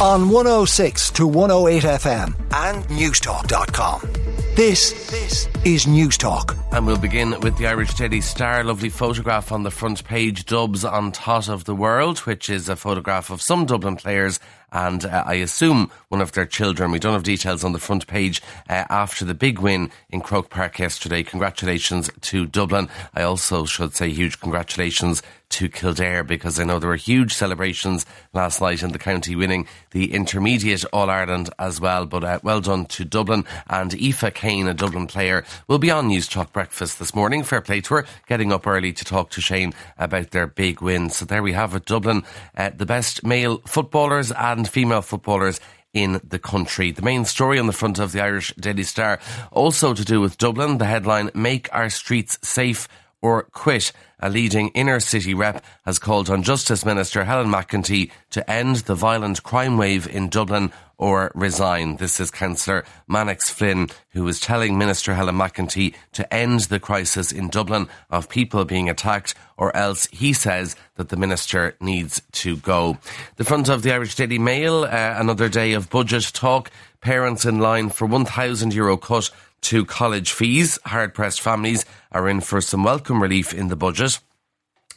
on 106 to 108 FM and Newstalk.com. This, this is Newstalk. And we'll begin with the Irish Daily Star. Lovely photograph on the front page. Dubs on tot of the world, which is a photograph of some Dublin players and uh, I assume one of their children. We don't have details on the front page uh, after the big win in Croke Park yesterday. Congratulations to Dublin. I also should say huge congratulations to Kildare because I know there were huge celebrations last night in the county winning the intermediate All Ireland as well. But uh, well done to Dublin and Aoife Kane, a Dublin player, will be on Newstalk Breakfast this morning. Fair play to her, getting up early to talk to Shane about their big win. So there we have it, Dublin, uh, the best male footballers and female footballers in the country. The main story on the front of the Irish Daily Star also to do with Dublin. The headline, Make Our Streets Safe or Quit. A leading inner city rep has called on Justice Minister Helen McEntee to end the violent crime wave in Dublin or resign. This is Councillor Mannix Flynn, who is telling Minister Helen McEntee to end the crisis in Dublin of people being attacked, or else he says that the minister needs to go. The front of the Irish Daily Mail, uh, another day of budget talk. Parents in line for €1,000 Euro cut to college fees. Hard pressed families are in for some welcome relief in the budget.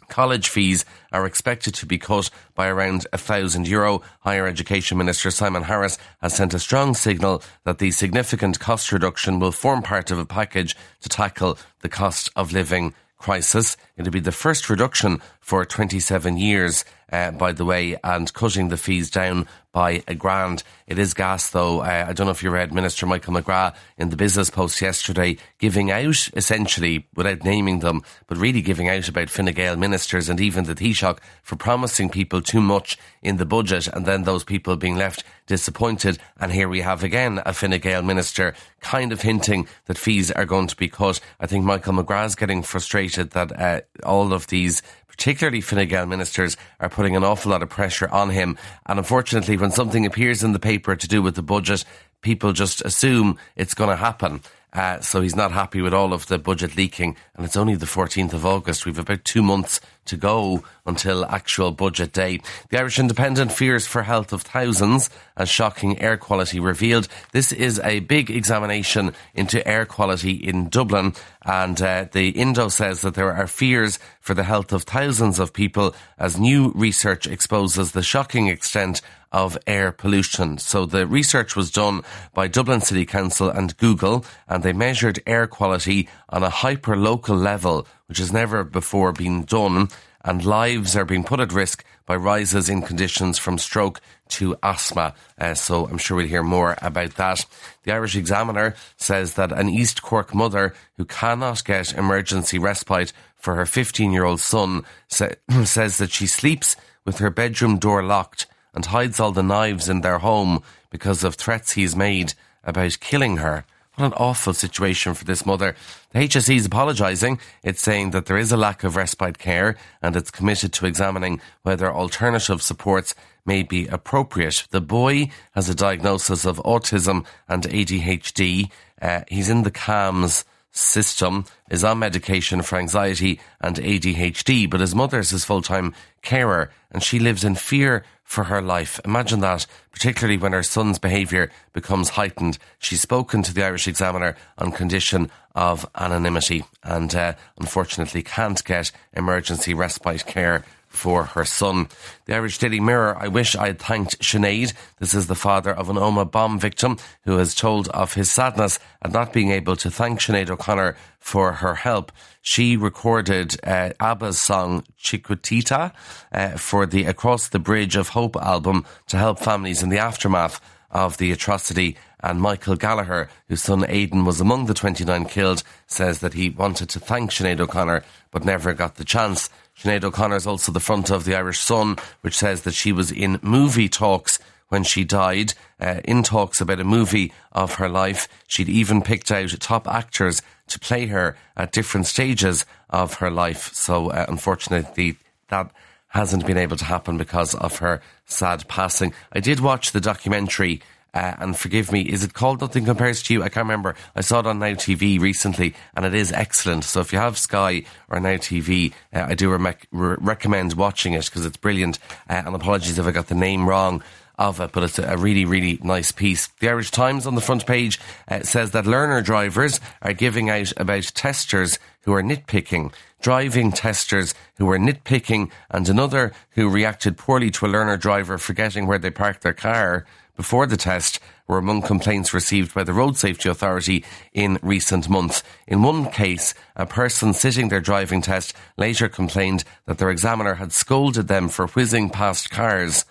College fees are expected to be cut by around a thousand euro. Higher Education Minister Simon Harris has sent a strong signal that the significant cost reduction will form part of a package to tackle the cost of living crisis. It'll be the first reduction for 27 years, uh, by the way, and cutting the fees down by a grand. It is gas, though. Uh, I don't know if you read Minister Michael McGrath in the Business Post yesterday, giving out, essentially, without naming them, but really giving out about Fine Gael ministers and even the Taoiseach for promising people too much in the budget and then those people being left disappointed. And here we have again a Fine Gael minister kind of hinting that fees are going to be cut. I think Michael McGrath's getting frustrated that uh, all of these particularly Fine Gael ministers, are putting an awful lot of pressure on him. And unfortunately, when something appears in the paper to do with the budget, people just assume it's going to happen. Uh, so he's not happy with all of the budget leaking, and it's only the 14th of August. We've about two months to go until actual budget day. The Irish Independent fears for health of thousands as shocking air quality revealed. This is a big examination into air quality in Dublin, and uh, the Indo says that there are fears for the health of thousands of people as new research exposes the shocking extent of air pollution. So the research was done by Dublin City Council and Google, and they measured air quality on a hyper local level, which has never before been done, and lives are being put at risk by rises in conditions from stroke to asthma. Uh, so I'm sure we'll hear more about that. The Irish Examiner says that an East Cork mother who cannot get emergency respite for her 15 year old son sa- says that she sleeps with her bedroom door locked and hides all the knives in their home because of threats he's made about killing her. What an awful situation for this mother. The HSE is apologising. It's saying that there is a lack of respite care and it's committed to examining whether alternative supports may be appropriate. The boy has a diagnosis of autism and ADHD. Uh, he's in the CAMHS system, is on medication for anxiety and ADHD, but his mother is his full-time carer and she lives in fear for her life. Imagine that, particularly when her son's behaviour becomes heightened. She's spoken to the Irish Examiner on condition of anonymity and uh, unfortunately can't get emergency respite care for her son. The Irish Daily Mirror, I wish I had thanked Sinead. This is the father of an Omagh bomb victim who has told of his sadness at not being able to thank Sinead O'Connor for her help. She recorded uh, ABBA's song Chiquitita uh, for the Across the Bridge of Hope album to help families in the aftermath of the atrocity. And Michael Gallagher, whose son Aidan was among the 29 killed, says that he wanted to thank Sinead O'Connor but never got the chance. Sinead O'Connor is also the front of the Irish Sun, which says that she was in movie talks when she died, uh, in talks about a movie of her life. She'd even picked out top actors to play her at different stages of her life. So, uh, unfortunately, that hasn't been able to happen because of her sad passing. I did watch the documentary uh, and forgive me, is it called Nothing Compares to You? I can't remember. I saw it on Now TV recently, and it is excellent. So if you have Sky or Now TV, uh, I do re- recommend watching it because it's brilliant. Uh, and apologies if I got the name wrong of it, but it's a really, really nice piece. The Irish Times on the front page uh, says that learner drivers are giving out about testers who are nitpicking, driving testers who were nitpicking, and another who reacted poorly to a learner driver forgetting where they parked their car before the test were among complaints received by the Road Safety Authority in recent months. In one case, a person sitting their driving test later complained that their examiner had scolded them for whizzing past cars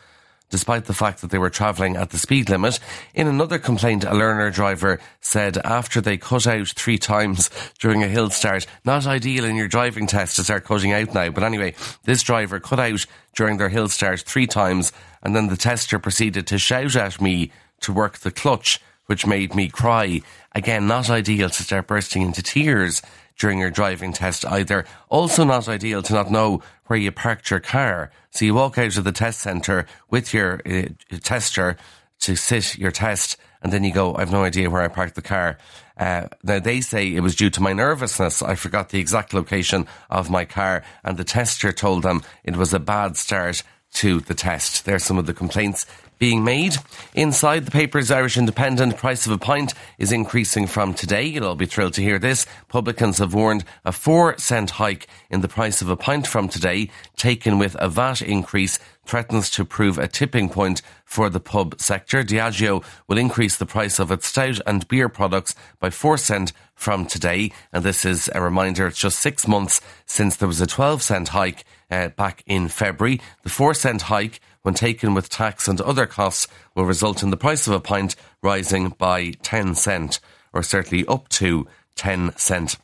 despite the fact that they were travelling at the speed limit. In another complaint, a learner driver said after they cut out three times during a hill start, not ideal in your driving test to start cutting out now. But anyway, this driver cut out during their hill start three times, and then the tester proceeded to shout at me to work the clutch, which made me cry. Again, not ideal to start bursting into tears during your driving test either. Also not ideal to not know where you parked your car. So you walk out of the test centre with your uh, tester to sit your test and then you go, I've no idea where I parked the car. Uh, now they say it was due to my nervousness. I forgot the exact location of my car and the tester told them it was a bad start to the test. There's some of the complaints being made. Inside the paper's Irish Independent, price of a pint is increasing from today. You'll all be thrilled to hear this. Publicans have warned a four cent hike in the price of a pint from today, taken with a VAT increase, threatens to prove a tipping point for the pub sector. Diageo will increase the price of its stout and beer products by four cent from today. And this is a reminder, it's just six months since there was a 12 cent hike uh, back in February. The four cent hike when taken with tax and other costs, will result in the price of a pint rising by 10 cent, or certainly up to 10 cent.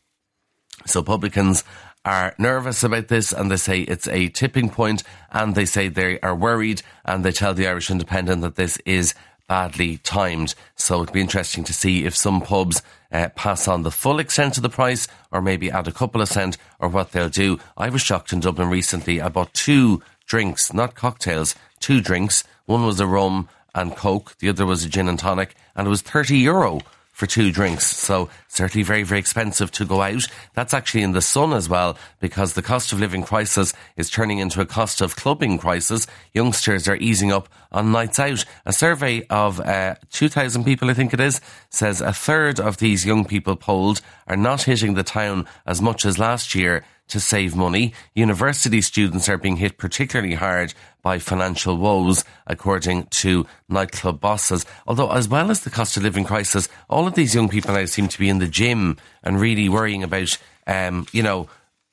So publicans are nervous about this and they say it's a tipping point and they say they are worried and they tell the Irish Independent that this is badly timed. So it'd be interesting to see if some pubs uh, pass on the full extent of the price or maybe add a couple of cent or what they'll do. I was shocked in Dublin recently. I bought two drinks, not cocktails, two drinks. One was a rum and coke, the other was a gin and tonic, and it was 30 euro for two drinks. So certainly very, very expensive to go out. That's actually in the sun as well, because the cost of living crisis is turning into a cost of clubbing crisis. Youngsters are easing up on nights out. A survey of uh, 2,000 people, I think it is, says a third of these young people polled are not hitting the town as much as last year to save money. University students are being hit particularly hard by financial woes, according to nightclub bosses. Although, as well as the cost of living crisis, all of these young people now seem to be in the gym and really worrying about, um, you know,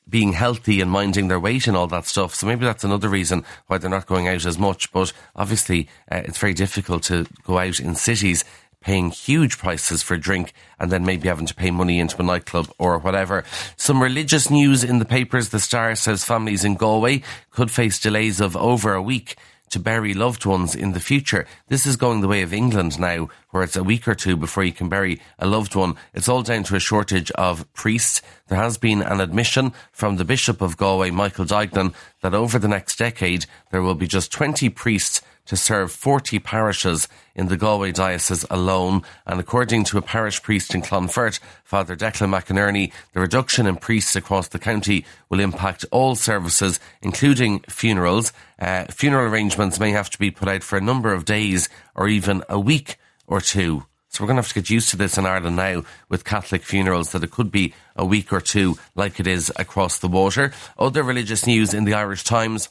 being healthy and minding their weight and all that stuff. So maybe that's another reason why they're not going out as much. But obviously, uh, it's very difficult to go out in cities paying huge prices for drink and then maybe having to pay money into a nightclub or whatever. Some religious news in the papers. The Star says families in Galway could face delays of over a week to bury loved ones in the future. This is going the way of England now, where it's a week or two before you can bury a loved one. It's all down to a shortage of priests. There has been an admission from the Bishop of Galway, Michael Duignan, that over the next decade there will be just 20 priests to serve 40 parishes in the Galway diocese alone. And according to a parish priest in Clonfert, Father Declan McInerney, the reduction in priests across the county will impact all services, including funerals. Uh, funeral arrangements may have to be put out for a number of days or even a week or two. So we're going to have to get used to this in Ireland now with Catholic funerals that it could be a week or two like it is across the water. Other religious news in the Irish Times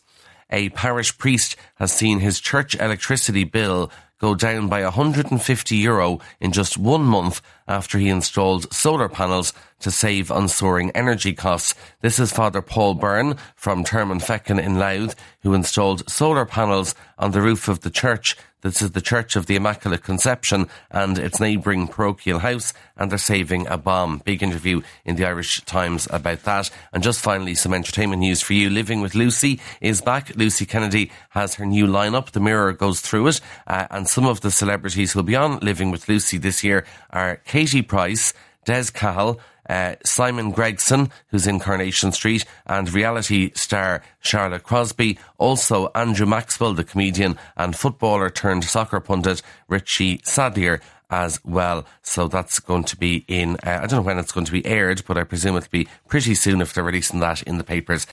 a parish priest has seen his church electricity bill go down by 150 euro in just one month after he installed solar panels to save on soaring energy costs. This is Father Paul Byrne from Termonfeckin in Louth, who installed solar panels on the roof of the church this is the Church of the Immaculate Conception and its neighbouring parochial house, and they're saving a bomb. Big interview in the Irish Times about that. And just finally, some entertainment news for you. Living with Lucy is back. Lucy Kennedy has her new lineup. The Mirror goes through it, uh, and some of the celebrities who'll be on Living with Lucy this year are Katie Price, Des Cahill, uh, Simon Gregson, who's in Coronation Street, and reality star Charlotte Crosby. Also, Andrew Maxwell, the comedian and footballer turned soccer pundit Richie Sadlier as well. So that's going to be in, uh, I don't know when it's going to be aired, but I presume it'll be pretty soon if they're releasing that in the papers.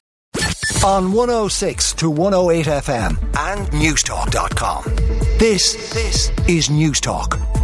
On 106 to 108 FM and Newstalk.com. This, this is Newstalk.